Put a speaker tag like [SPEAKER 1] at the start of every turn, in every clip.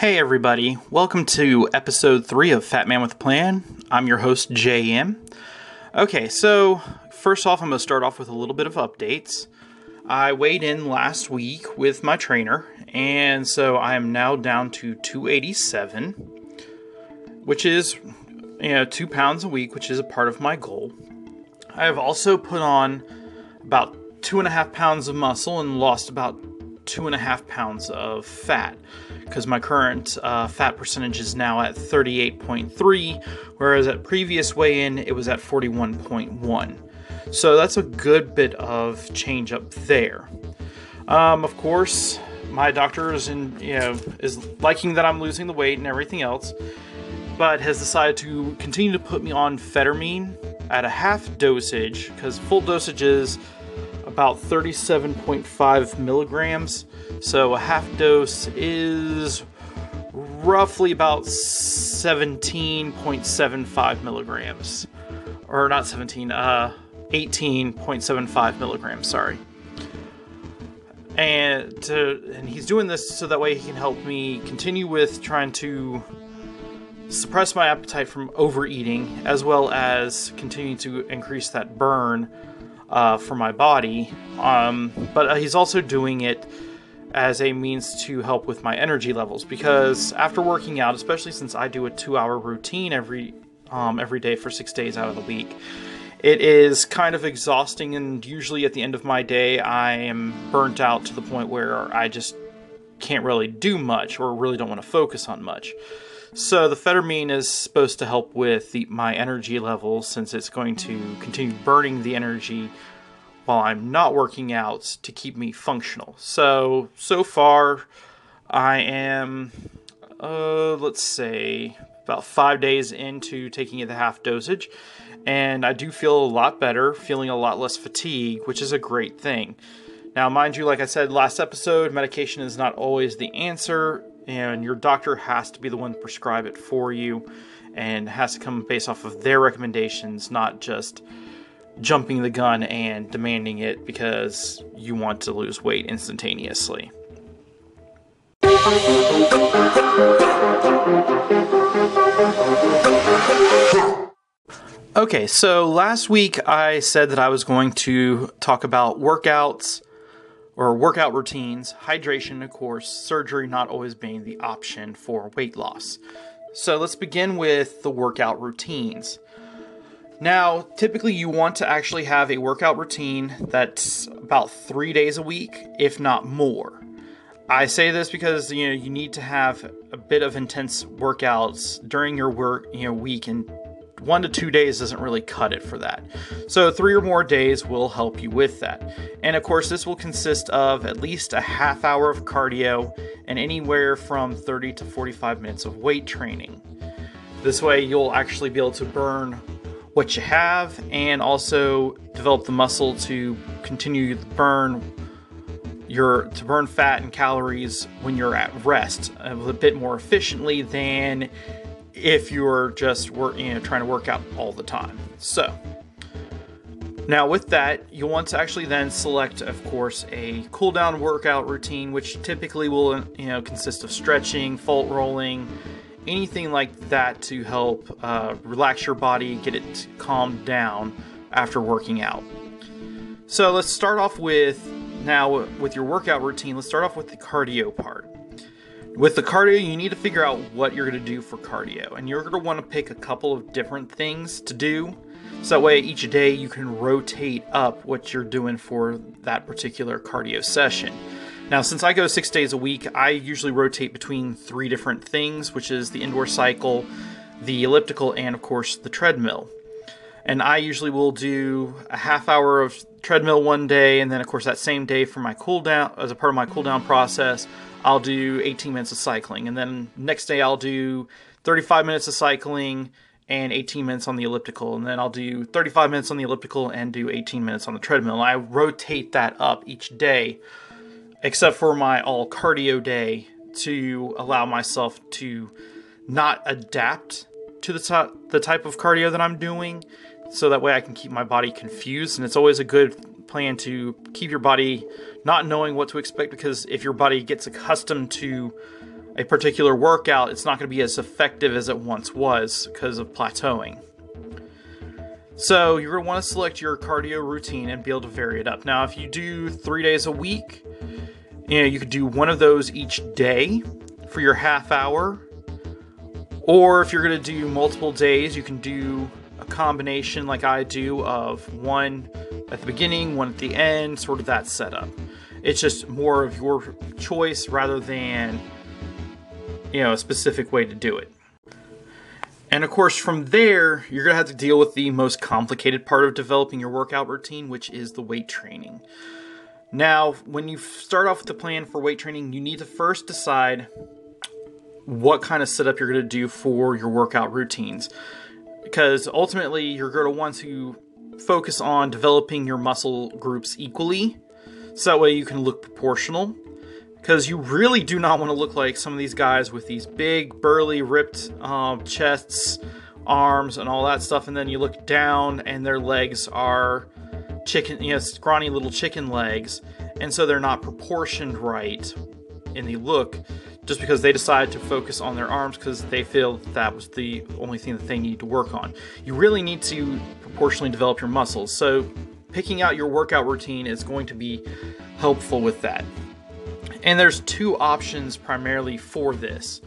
[SPEAKER 1] Hey everybody, welcome to episode 3 of Fat Man with a Plan. I'm your host JM. Okay, so first off, I'm going to start off with a little bit of updates. I weighed in last week with my trainer, and so I am now down to 287, which is, you know, two pounds a week, which is a part of my goal. I have also put on about two and a half pounds of muscle and lost about two and a half pounds of fat because my current uh, fat percentage is now at 38.3, whereas at previous weigh in it was at 41.1. So that's a good bit of change up there. Um, of course, my doctor is in, you know, is liking that I'm losing the weight and everything else, but has decided to continue to put me on phentermine at a half dosage because full dosage is about 37.5 milligrams. So a half dose is roughly about 17.75 milligrams. Or not 17, uh, 18.75 milligrams, sorry. And to, and he's doing this so that way he can help me continue with trying to suppress my appetite from overeating as well as continue to increase that burn uh, for my body. Um, but uh, he's also doing it as a means to help with my energy levels because after working out, especially since I do a two-hour routine every um, every day for six days out of the week, it is kind of exhausting. And usually at the end of my day, I am burnt out to the point where I just can't really do much or really don't want to focus on much. So the phentermine is supposed to help with the, my energy levels since it's going to continue burning the energy while I'm not working out to keep me functional. So, so far, I am, uh, let's say, about five days into taking the half dosage, and I do feel a lot better, feeling a lot less fatigue, which is a great thing. Now, mind you, like I said last episode, medication is not always the answer and your doctor has to be the one to prescribe it for you and has to come based off of their recommendations, not just jumping the gun and demanding it because you want to lose weight instantaneously. Okay, so last week I said that I was going to talk about workouts or workout routines, hydration, of course, surgery not always being the option for weight loss. So let's begin with the workout routines. Now, typically, you want to actually have a workout routine that's about three days a week, if not more. I say this because you know you need to have a bit of intense workouts during your work you know week and one to two days doesn't really cut it for that. So, three or more days will help you with that. And of course, this will consist of at least a half hour of cardio and anywhere from 30 to 45 minutes of weight training. This way, you'll actually be able to burn what you have and also develop the muscle to continue to burn your to burn fat and calories when you're at rest a bit more efficiently than if you're just work, you know, trying to work out all the time. So, now with that, you'll want to actually then select, of course, a cool down workout routine, which typically will you know consist of stretching, foam rolling, anything like that to help uh, relax your body, get it calmed down after working out. So let's start off with now with your workout routine. Let's start off with the cardio part. With the cardio, you need to figure out what you're going to do for cardio, and you're going to want to pick a couple of different things to do. So that way, each day you can rotate up what you're doing for that particular cardio session. Now, since I go six days a week, I usually rotate between three different things, which is the indoor cycle, the elliptical, and of course the treadmill. And I usually will do a half hour of treadmill one day, and then of course that same day for my cool down, as a part of my cool down process, I'll do 18 minutes of cycling. And then next day I'll do 35 minutes of cycling and 18 minutes on the elliptical. And then I'll do 35 minutes on the elliptical and do 18 minutes on the treadmill. I rotate that up each day, except for my all cardio day to allow myself to not adapt to the, t- the type of cardio that I'm doing so that way I can keep my body confused. And it's always a good plan to keep your body not knowing what to expect because if your body gets accustomed to a particular workout, it's not going to be as effective as it once was because of plateauing. So you're going to want to select your cardio routine and be able to vary it up. Now, if you do three days a week, you know, you could do one of those each day for your half hour. Or if you're going to do multiple days, you can do combination like I do of one at the beginning, one at the end, sort of that setup. It's just more of your choice rather than you know a specific way to do it. And of course, from there, you're going to have to deal with the most complicated part of developing your workout routine, which is the weight training. Now, when you start off with the plan for weight training, you need to first decide what kind of setup you're going to do for your workout routines. Because ultimately, you're going to want to focus on developing your muscle groups equally, so that way you can look proportional. Because you really do not want to look like some of these guys with these big, burly, ripped um, chests, arms, and all that stuff, and then you look down and their legs are chicken, you know, scrawny little chicken legs, and so they're not proportioned right in the look just because they decided to focus on their arms because they feel that, was the only thing that they need to work on. You really need to proportionally develop your muscles, so picking out your workout routine is going to be helpful with that. And there's two options primarily for this.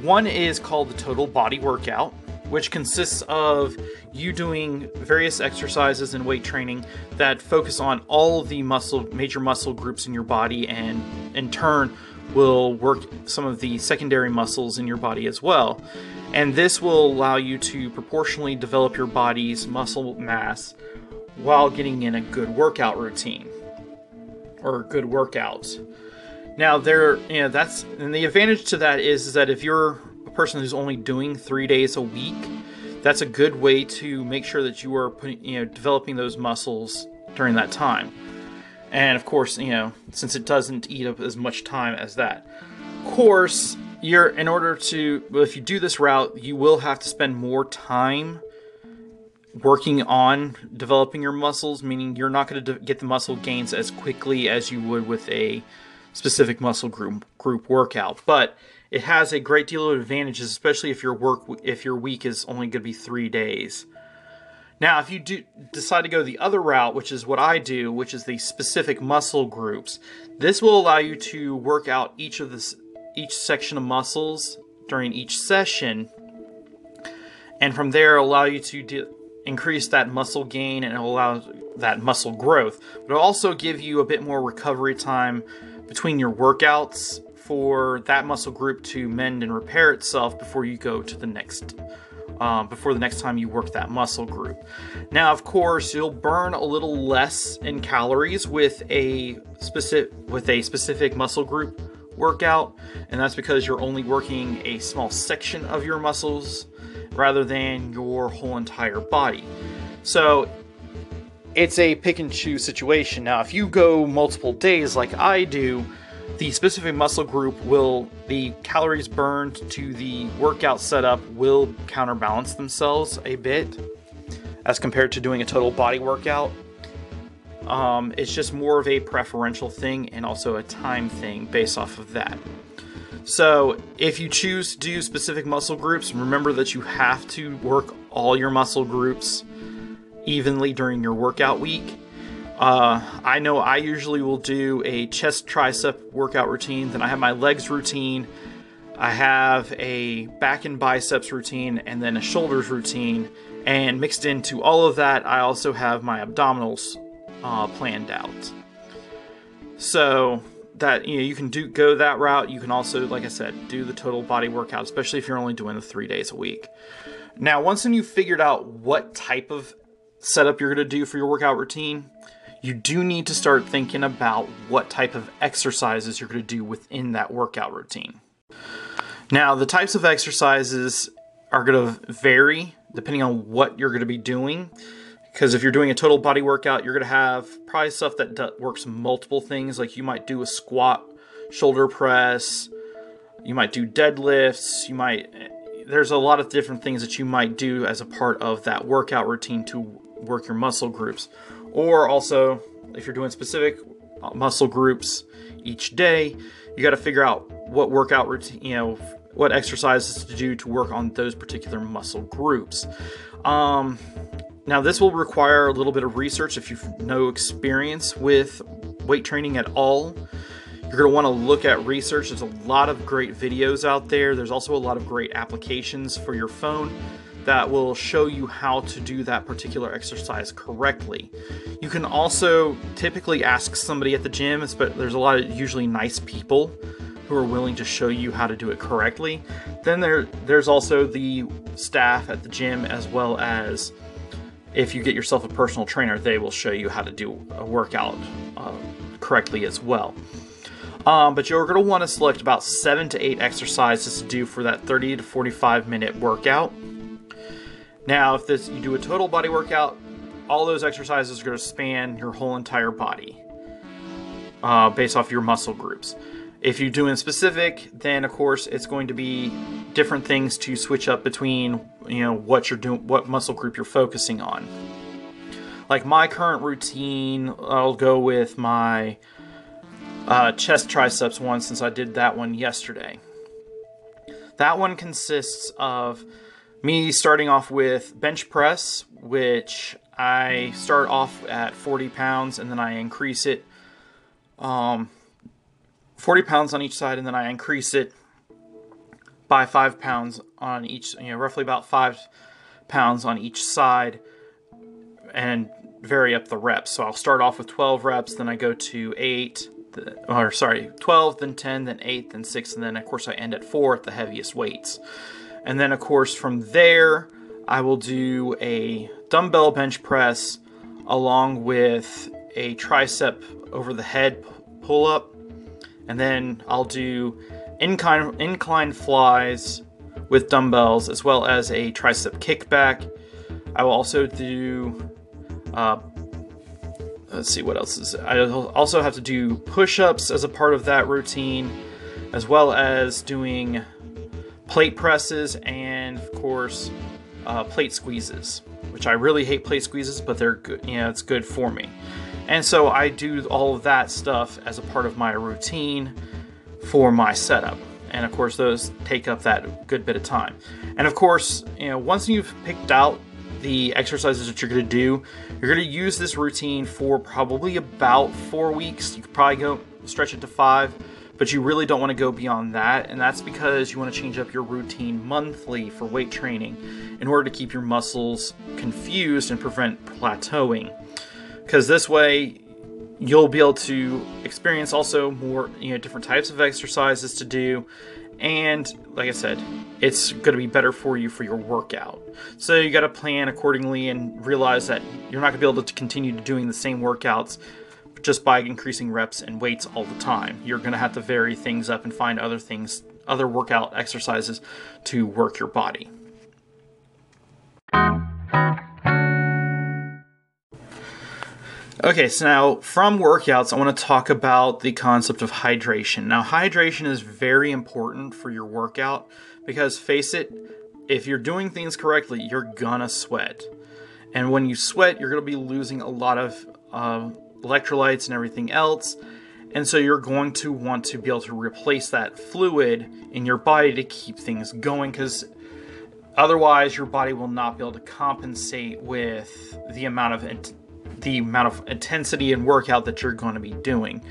[SPEAKER 1] One is called the total body workout, which consists of you doing various exercises and weight training that focus on all the muscle major muscle groups in your body and in turn will work some of the secondary muscles in your body as well. And this will allow you to proportionally develop your body's muscle mass while getting in a good workout routine or good workouts. Now there, you know, that's and the advantage to that is, is that if you're a person who's only doing three days a week, that's a good way to make sure that you are putting, you know, developing those muscles during that time. And of course, you know, since it doesn't eat up as much time as that. Of course, you're in order to, well, if you do this route, you will have to spend more time working on developing your muscles, meaning you're not going to get the muscle gains as quickly as you would with a specific muscle group group workout, but it has a great deal of advantages, especially if your work if your week is only going to be three days. Now, if you do decide to go the other route, which is what I do, which is the specific muscle groups, this will allow you to work out each of this each section of muscles during each session, and from there allow you to increase that muscle gain and allow that muscle growth. But it'll also give you a bit more recovery time between your workouts for that muscle group to mend and repair itself before you go to the next um, before the next time you work that muscle group. Now, of course, you'll burn a little less in calories with a specific with a specific muscle group workout, and that's because you're only working a small section of your muscles rather than your whole entire body. So it's a pick and choose situation. Now, if you go multiple days like I do, the specific muscle group will, the calories burned to the workout setup will counterbalance themselves a bit as compared to doing a total body workout. Um, it's just more of a preferential thing and also a time thing based off of that. So, if you choose to do specific muscle groups, remember that you have to work all your muscle groups evenly during your workout week. Uh, I know I usually will do a chest tricep workout routine, then I have my legs routine, I have a back and biceps routine, and then a shoulders routine. And mixed into all of that, I also have my abdominals uh, planned out. So that you know you can do go that route. You can also, like I said, do the total body workout, especially if you're only doing the three days a week. Now, once you've figured out what type of setup you're going to do for your workout routine, you do need to start thinking about what type of exercises you're going to do within that workout routine. Now, the types of exercises are going to vary depending on what you're going to be doing. Because if you're doing a total body workout, you're going to have probably stuff that works multiple things. Like you might do a squat, shoulder press, you might do deadlifts, you might. There's a lot of different things that you might do as a part of that workout routine to work your muscle groups. Or also, if you're doing specific muscle groups each day, you got to figure out what workout routine, you know, what exercises to do to work on those particular muscle groups. Um, now, this will require a little bit of research if you've no experience with weight training at all. You're going to want to look at research. There's a lot of great videos out there. There's also a lot of great applications for your phone that will show you how to do that particular exercise correctly. You can also typically ask somebody at the gym, but there's a lot of usually nice people who are willing to show you how to do it correctly. Then there there's also the staff at the gym as well as if you get yourself a personal trainer, they will show you how to do a workout uh, correctly as well. Um, but you're going to want to select about seven to eight exercises to do for that 30 to 45 minute workout. Now, if this you do a total body workout, all those exercises are going to span your whole entire body uh, based off your muscle groups. If you're doing specific, then of course it's going to be different things to switch up between you know what you're doing, what muscle group you're focusing on. Like my current routine, I'll go with my uh, chest triceps one since I did that one yesterday. That one consists of me starting off with bench press, which I start off at 40 pounds and then I increase it. Um, 40 pounds on each side, and then I increase it by five pounds on each, you know, roughly about five pounds on each side, and vary up the reps. So I'll start off with 12 reps, then I go to eight, or sorry, 12, then 10, then eight, then six, and then of course I end at four at the heaviest weights. And then of course from there, I will do a dumbbell bench press along with a tricep over the head pull up and then I'll do incline, incline flies with dumbbells as well as a tricep kickback. I will also do, uh, let's see what else is, I also have to do push-ups as a part of that routine, as well as doing plate presses and of course uh, plate squeezes, which I really hate plate squeezes, but they're good, you know, it's good for me. And so I do all of that stuff as a part of my routine for my setup. And of course, those take up that good bit of time. And of course, you know, once you've picked out the exercises that you're going to do, you're going to use this routine for probably about four weeks. You could probably go stretch it to five, but you really don't want to go beyond that. And that's because you want to change up your routine monthly for weight training in order to keep your muscles confused and prevent plateauing because this way you'll be able to experience also more you know different types of exercises to do and like i said it's going to be better for you for your workout so you got to plan accordingly and realize that you're not going to be able to continue doing the same workouts just by increasing reps and weights all the time you're going to have to vary things up and find other things other workout exercises to work your body Okay, so now from workouts, I want to talk about the concept of hydration. Now, hydration is very important for your workout because, face it, if you're doing things correctly, you're gonna sweat. And when you sweat, you're gonna be losing a lot of uh, electrolytes and everything else. And so you're going to want to be able to replace that fluid in your body to keep things going because otherwise your body will not be able to compensate with the amount of the amount of intensity and workout that you're going to be doing.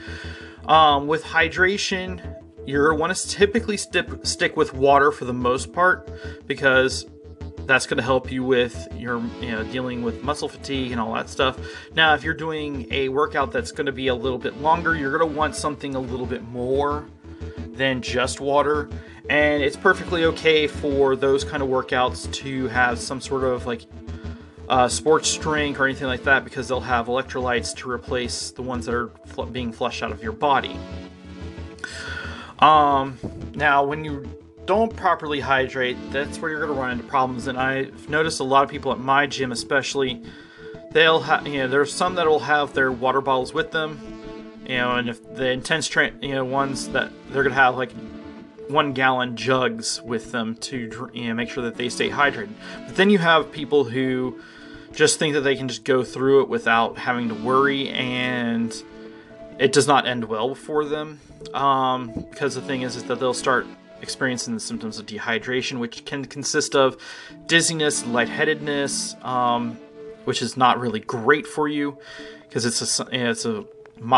[SPEAKER 1] Um, with hydration, you're going to typically stick with water for the most part because that's going to help you with your you know dealing with muscle fatigue and all that stuff. Now, if you're doing a workout that's going to be a little bit longer, you're going to want something a little bit more than just water. And it's perfectly okay for those kind of workouts to have some sort of like uh, sports drink or anything like that because they'll have electrolytes to replace the ones that are fl- being flushed out of your body. Um, now, when you don't properly hydrate, that's where you're going to run into problems. And I've noticed a lot of people at my gym, especially, they'll have, you know, there's some that will have their water bottles with them, you know, and if the intense train, you know, ones that they're going to have like one gallon jugs with them to you know, make sure that they stay hydrated. But then you have people who just think that they can just go through it without having to worry and it does not end well for them um, because the thing is, is that they'll start experiencing the symptoms of dehydration, which can consist of dizziness, lightheadedness, um, which is not really great for you because it's a it's a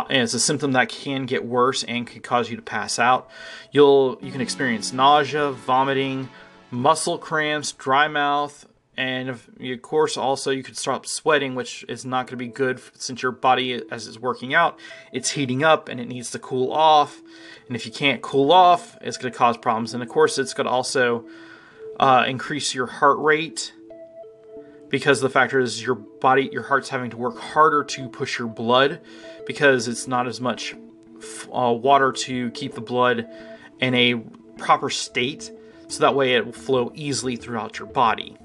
[SPEAKER 1] it's a symptom that can get worse and can cause you to pass out. You'll you can experience nausea, vomiting, muscle cramps, dry mouth, and of course also you could stop sweating which is not going to be good since your body as it's working out it's heating up and it needs to cool off. And if you can't cool off it's going to cause problems. And of course it's going to also uh, increase your heart rate because the factor is your body your heart's having to work harder to push your blood because it's not as much uh, water to keep the blood in a proper state. So that way it will flow easily throughout your body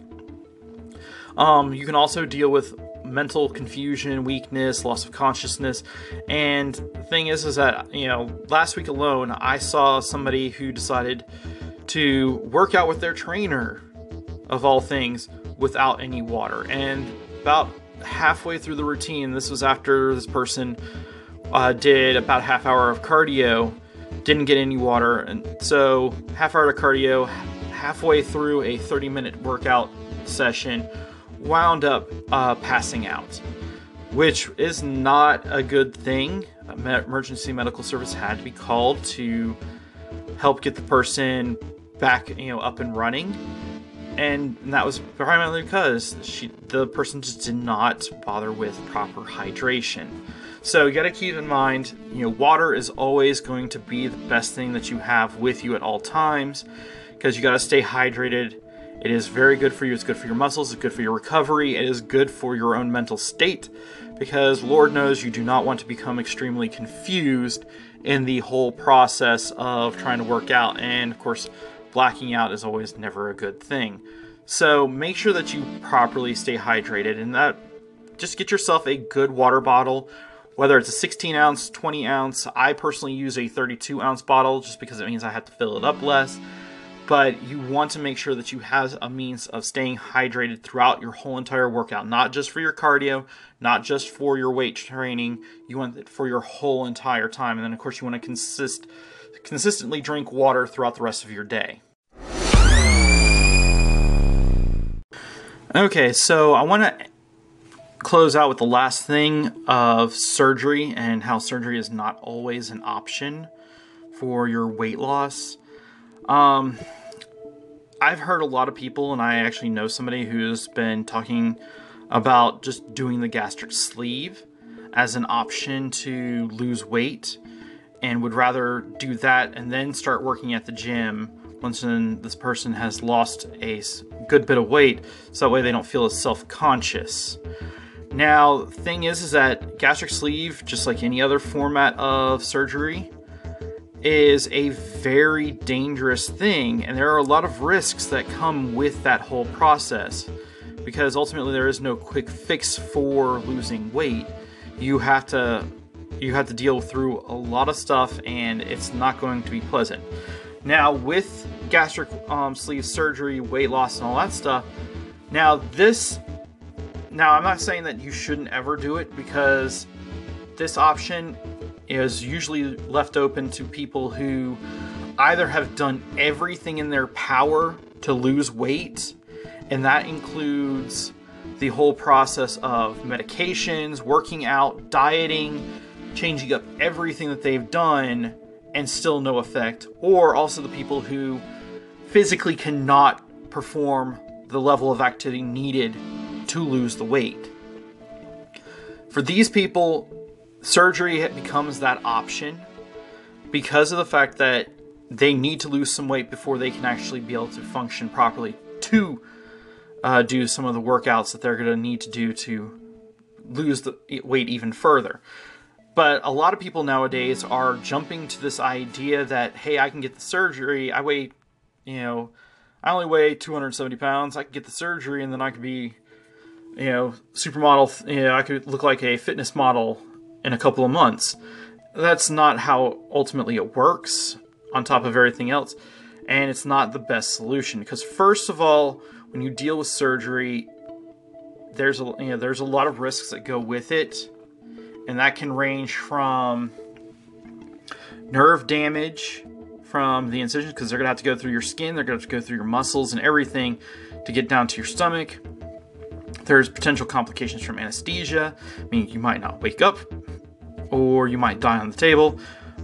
[SPEAKER 1] um, you can also deal with mental confusion, weakness, loss of consciousness. And the thing is, is that, you know, last week alone, I saw somebody who decided to work out with their trainer, of all things, without any water. And about halfway through the routine, this was after this person uh, did about half hour of cardio, didn't get any water. And so, half hour of cardio, halfway through a 30 minute workout session, wound up uh, passing out, which is not a good thing. Emergency medical service had to be called to help get the person back, you know, up and running. And that was primarily because she, the person just did not bother with proper hydration. So you got to keep in mind, you know, water is always going to be the best thing that you have with you at all times because you got to stay hydrated it is very good for you. It's good for your muscles. It's good for your recovery. It is good for your own mental state because Lord knows you do not want to become extremely confused in the whole process of trying to work out. And of course, blacking out is always never a good thing. So make sure that you properly stay hydrated and that just get yourself a good water bottle whether it's a 16 ounce, 20 ounce. I personally use a 32 ounce bottle just because it means I have to fill it up less but you want to make sure that you have a means of staying hydrated throughout your whole entire workout, not just for your cardio, not just for your weight training. You want it for your whole entire time, and then of course you want to consist consistently drink water throughout the rest of your day. Okay, so I want to close out with the last thing of surgery and how surgery is not always an option for your weight loss. Um, I've heard a lot of people, and I actually know somebody who's been talking about just doing the gastric sleeve as an option to lose weight and would rather do that and then start working at the gym once this person has lost a good bit of weight so that way they don't feel as self-conscious. Now, thing is is that gastric sleeve, just like any other format of surgery, is a very dangerous thing, and there are a lot of risks that come with that whole process because ultimately there is no quick fix for losing weight. You have to you have to deal through a lot of stuff and it's not going to be pleasant. Now with gastric um, sleeve surgery, weight loss and all that stuff, now this now I'm not saying that you shouldn't ever do it because this option is usually left open to people who either have done everything in their power to lose weight, and that includes the whole process of medications, working out, dieting, changing up everything that they've done, and still no effect, or also the people who physically cannot perform the level of activity needed to lose the weight. For these people, surgery becomes that option because of the fact that they need to lose some weight before they can actually be able to function properly to uh, do some of the workouts that they're going to need to do to lose the weight even further. But a lot of people nowadays are jumping to this idea that, hey, I can get the surgery. I weigh, you know, I only weigh 270 pounds. I can get the surgery and then I could be, you know, supermodel. You know, I could look like a fitness model in a couple of months. That's not how ultimately it works, on top of everything else. And it's not the best solution because, first of all, when you deal with surgery, there's a you know there's a lot of risks that go with it, and that can range from nerve damage from the incisions because they're going to have to go through your skin, they're going to have to go through your muscles and everything to get down to your stomach. There's potential complications from anesthesia, meaning you might not wake up or you might die on the table.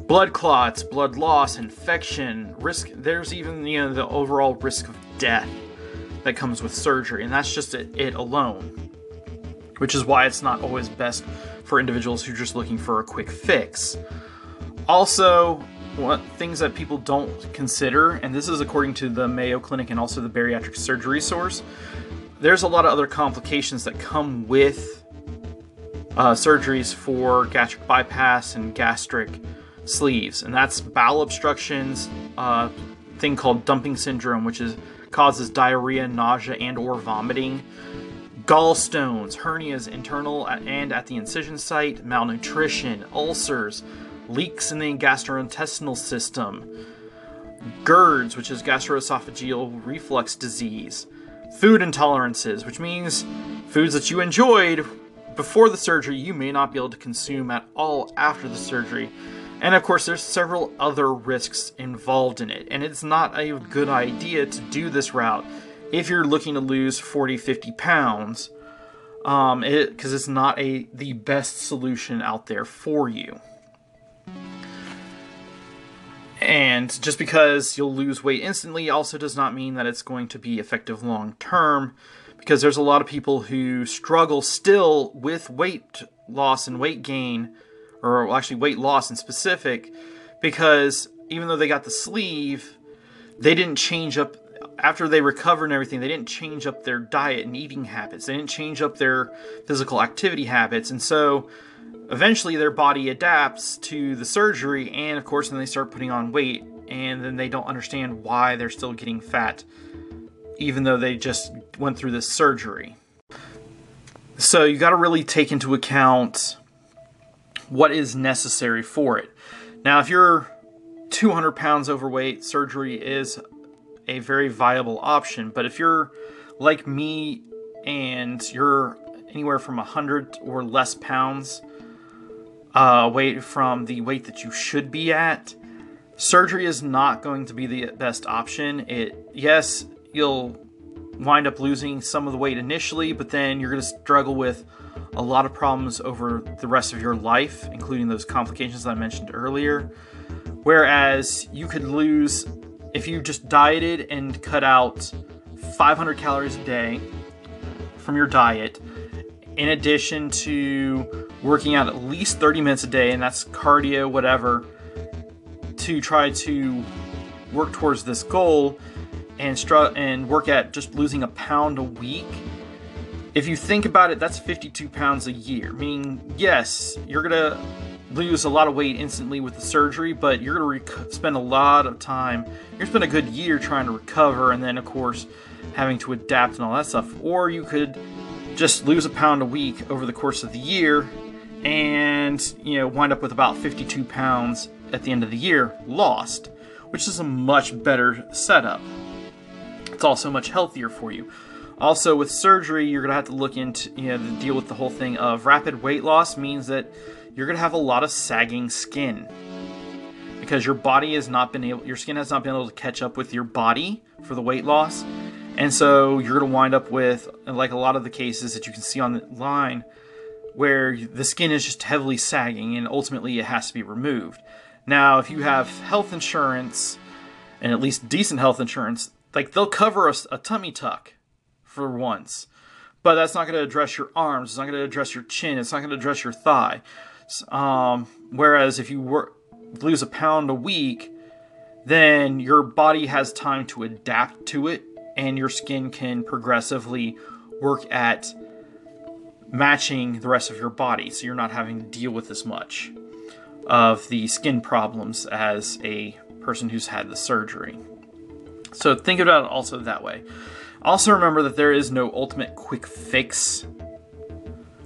[SPEAKER 1] Blood clots, blood loss, infection, risk. There's even you know the overall risk of death that comes with surgery, and that's just it, it alone. Which is why it's not always best for individuals who are just looking for a quick fix. Also, what things that people don't consider, and this is according to the Mayo Clinic and also the Bariatric Surgery Source, there's a lot of other complications that come with uh, surgeries for gastric bypass and gastric sleeves, and that's bowel obstructions, uh, thing called dumping syndrome, which is causes diarrhea, nausea, and or vomiting. Gallstones, hernias internal and at the incision site, malnutrition, ulcers, leaks in the gastrointestinal system, GERDs, which is gastroesophageal reflux disease, food intolerances, which means foods that you enjoyed before the surgery you may not be able to consume at all after the surgery. And of course, there's several other risks involved in it, and it's not a good idea to do this route if you're looking to lose 40, 50 pounds, um, because it, it's not a the best solution out there for you. And just because you'll lose weight instantly also does not mean that it's going to be effective long term, because there's a lot of people who struggle still with weight loss and weight gain, or actually weight loss in specific, because even though they got the sleeve, they didn't change up after they recovered and everything, they didn't change up their diet and eating habits. They didn't change up their physical activity habits. And so eventually their body adapts to the surgery and of course then they start putting on weight and then they don't understand why they're still getting fat even though they just went through this surgery. So you got to really take into account what is necessary for it. Now if you're 200 pounds overweight surgery is a very viable option but if you're like me and you're anywhere from 100 or less pounds uh, weight from the weight that you should be at, surgery is not going to be the best option. It yes, you'll wind up losing some of the weight initially, but then you're going to struggle with a lot of problems over the rest of your life, including those complications that I mentioned earlier. Whereas you could lose if you just dieted and cut out 500 calories a day from your diet, in addition to working out at least 30 minutes a day, and that's cardio, whatever, to try to work towards this goal and str- and work at just losing a pound a week. If you think about it, that's 52 pounds a year. Meaning, yes, you're gonna lose a lot of weight instantly with the surgery, but you're gonna rec- spend a lot of time. You're gonna spend a good year trying to recover, and then of course having to adapt and all that stuff. Or you could just lose a pound a week over the course of the year and you know wind up with about 52 pounds at the end of the year lost which is a much better setup. It's also much healthier for you. Also with surgery you're going to have to look into you know deal with the whole thing of rapid weight loss means that you're going to have a lot of sagging skin because your body has not been able your skin has not been able to catch up with your body for the weight loss and so you're going to wind up with like a lot of the cases that you can see on the line where the skin is just heavily sagging and ultimately it has to be removed. Now, if you have health insurance and at least decent health insurance, like they'll cover a, a tummy tuck for once, but that's not going to address your arms, it's not going to address your chin, it's not going to address your thigh. Um, whereas if you work, lose a pound a week, then your body has time to adapt to it and your skin can progressively work at matching the rest of your body so you're not having to deal with as much of the skin problems as a person who's had the surgery. So think about it also that way. Also remember that there is no ultimate quick fix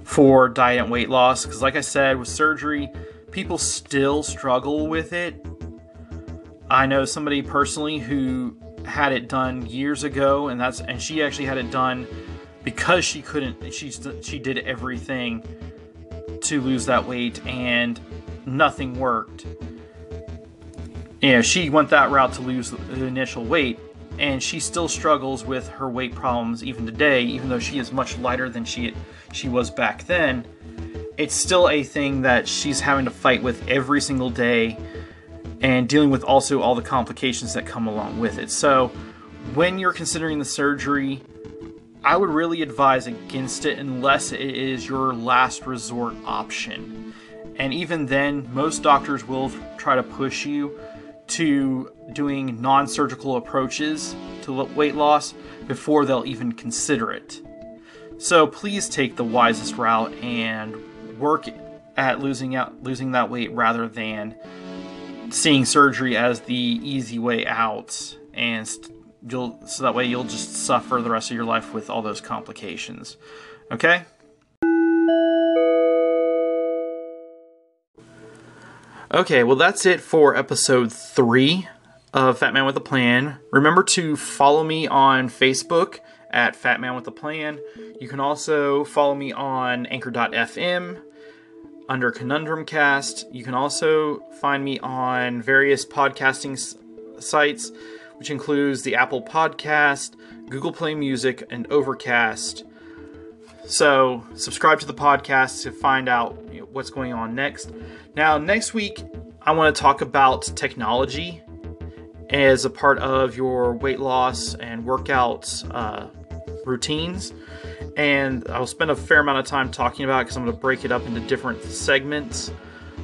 [SPEAKER 1] for diet and weight loss because like I said with surgery, people still struggle with it. I know somebody personally who had it done years ago and that's and she actually had it done because she couldn't she she did everything to lose that weight and nothing worked you know, she went that route to lose the initial weight, and she still struggles with her weight problems even today, even though she is much lighter than she she was back then. It's still a thing that she's having to fight with every single day, and dealing with also all the complications that come along with it. So, when you're considering the surgery, I would really advise against it unless it is your last resort option. And even then, most doctors will try to push you to doing non surgical approaches to weight loss before they'll even consider it. So please take the wisest route and work at losing out losing that weight rather than seeing surgery as the easy way out and you'll so that way you'll just suffer the rest of your life with all those complications. Okay? Okay, well, that's it for episode three of Fat Man with a Plan. Remember to follow me on Facebook at Fat Man with a Plan. You can also follow me on Anchor.fm under Conundrum Cast. You can also find me on various podcasting sites, which includes the Apple Podcast, Google Play Music, and Overcast. So, subscribe to the podcast to find out what's going on next. Now, next week, I want to talk about technology as a part of your weight loss and workout uh, routines. And I'll spend a fair amount of time talking about because I'm going to break it up into different segments.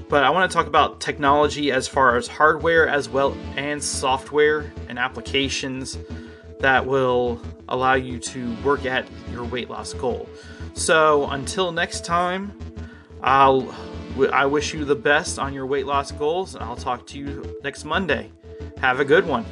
[SPEAKER 1] But I want to talk about technology as far as hardware as well and software and applications that will allow you to work at your weight loss goal. So until next time, I'll I wish you the best on your weight loss goals, and I'll talk to you next Monday. Have a good one.